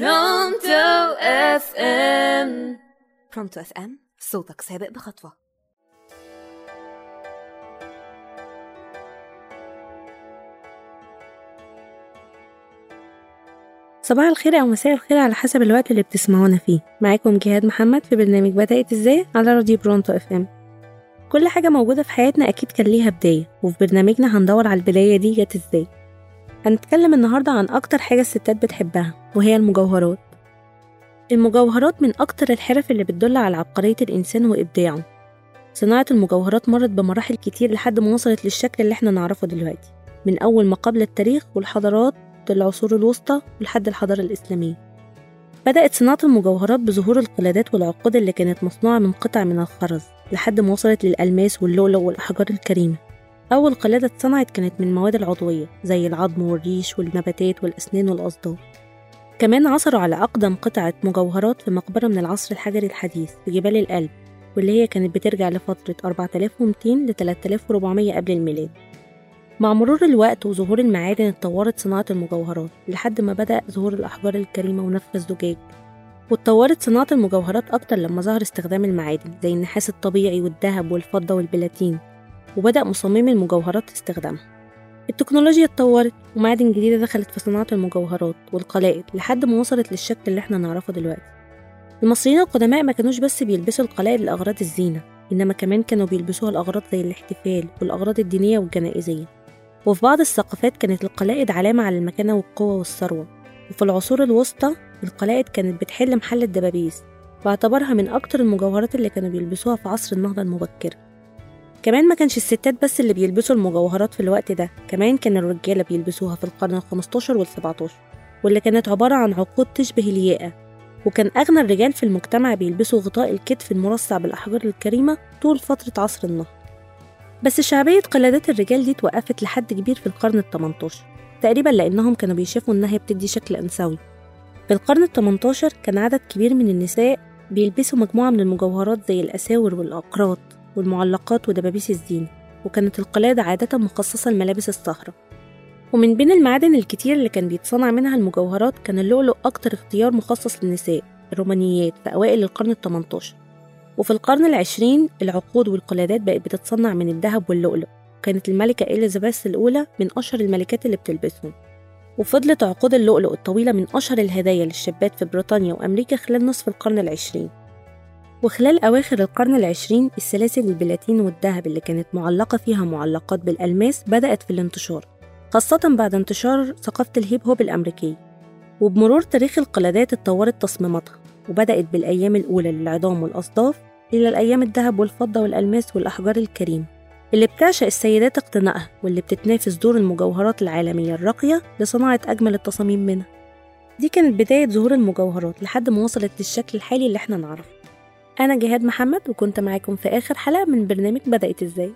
برونتو اف ام. برونتو اف ام صوتك سابق بخطوة. صباح الخير أو مساء الخير على حسب الوقت اللي بتسمعونا فيه. معاكم جهاد محمد في برنامج بدأت إزاي على راديو برونتو اف ام. كل حاجة موجودة في حياتنا أكيد كان ليها بداية وفي برنامجنا هندور على البداية دي جت إزاي. هنتكلم النهاردة عن أكتر حاجة الستات بتحبها وهي المجوهرات. المجوهرات من أكتر الحرف اللي بتدل على عبقرية الإنسان وإبداعه. صناعة المجوهرات مرت بمراحل كتير لحد ما وصلت للشكل اللي إحنا نعرفه دلوقتي من أول ما قبل التاريخ والحضارات العصور الوسطى لحد الحضارة الإسلامية. بدأت صناعة المجوهرات بظهور القلادات والعقود اللي كانت مصنوعة من قطع من الخرز لحد ما وصلت للألماس واللؤلؤ والأحجار الكريمة. أول قلادة اتصنعت كانت من المواد العضوية زي العظم والريش والنباتات والأسنان والأصداف كمان عثروا على أقدم قطعة مجوهرات في مقبرة من العصر الحجري الحديث في جبال الألب واللي هي كانت بترجع لفترة 4200 ل 3400 قبل الميلاد. مع مرور الوقت وظهور المعادن اتطورت صناعة المجوهرات لحد ما بدأ ظهور الأحجار الكريمة ونفخ الزجاج. واتطورت صناعة المجوهرات أكتر لما ظهر استخدام المعادن زي النحاس الطبيعي والذهب والفضة والبلاتين. وبدأ مصممي المجوهرات استخدامها التكنولوجيا اتطورت ومعادن جديدة دخلت في صناعة المجوهرات والقلائد لحد ما وصلت للشكل اللي إحنا نعرفه دلوقتي. المصريين القدماء ما كانوش بس بيلبسوا القلائد لأغراض الزينة إنما كمان كانوا بيلبسوها لأغراض زي الاحتفال والأغراض الدينية والجنائزية. وفي بعض الثقافات كانت القلائد علامة على المكانة والقوة والثروة. وفي العصور الوسطى القلائد كانت بتحل محل الدبابيس واعتبرها من أكتر المجوهرات اللي كانوا بيلبسوها في عصر النهضة المبكرة كمان ما كانش الستات بس اللي بيلبسوا المجوهرات في الوقت ده كمان كان الرجالة بيلبسوها في القرن الخمستاشر والسبعتاشر واللي كانت عبارة عن عقود تشبه الياقة. وكان أغنى الرجال في المجتمع بيلبسوا غطاء الكتف المرصع بالأحجار الكريمة طول فترة عصر النهضة. بس شعبية قلادات الرجال دي توقفت لحد كبير في القرن التمنتاشر تقريبا لأنهم كانوا بيشوفوا إنها بتدي شكل أنثوي. في القرن التمنتاشر كان عدد كبير من النساء بيلبسوا مجموعة من المجوهرات زي الأساور والأقراط. والمعلقات ودبابيس الزينة وكانت القلادة عادة مخصصة لملابس السهرة ومن بين المعادن الكتير اللي كان بيتصنع منها المجوهرات كان اللؤلؤ أكتر اختيار مخصص للنساء الرومانيات في أوائل القرن التمنتاشر. وفي القرن العشرين العقود والقلادات بقت بتتصنع من الذهب واللؤلؤ. كانت الملكة إليزابيث الأولى من أشهر الملكات اللي بتلبسهم. وفضلت عقود اللؤلؤ الطويلة من أشهر الهدايا للشابات في بريطانيا وأمريكا خلال نصف القرن العشرين. وخلال أواخر القرن العشرين السلاسل البلاتين والذهب اللي كانت معلقة فيها معلقات بالألماس بدأت في الانتشار خاصة بعد انتشار ثقافة الهيب هوب الأمريكي وبمرور تاريخ القلادات اتطورت تصميماتها وبدأت بالأيام الأولى للعظام والأصداف إلى الأيام الذهب والفضة والألماس والأحجار الكريمة اللي بتعشق السيدات اقتنائها واللي بتتنافس دور المجوهرات العالمية الراقية لصناعة أجمل التصاميم منها. دي كانت بداية ظهور المجوهرات لحد ما وصلت للشكل الحالي اللي إحنا نعرفه. أنا جهاد محمد وكنت معاكم في آخر حلقة من برنامج بدأت إزاي.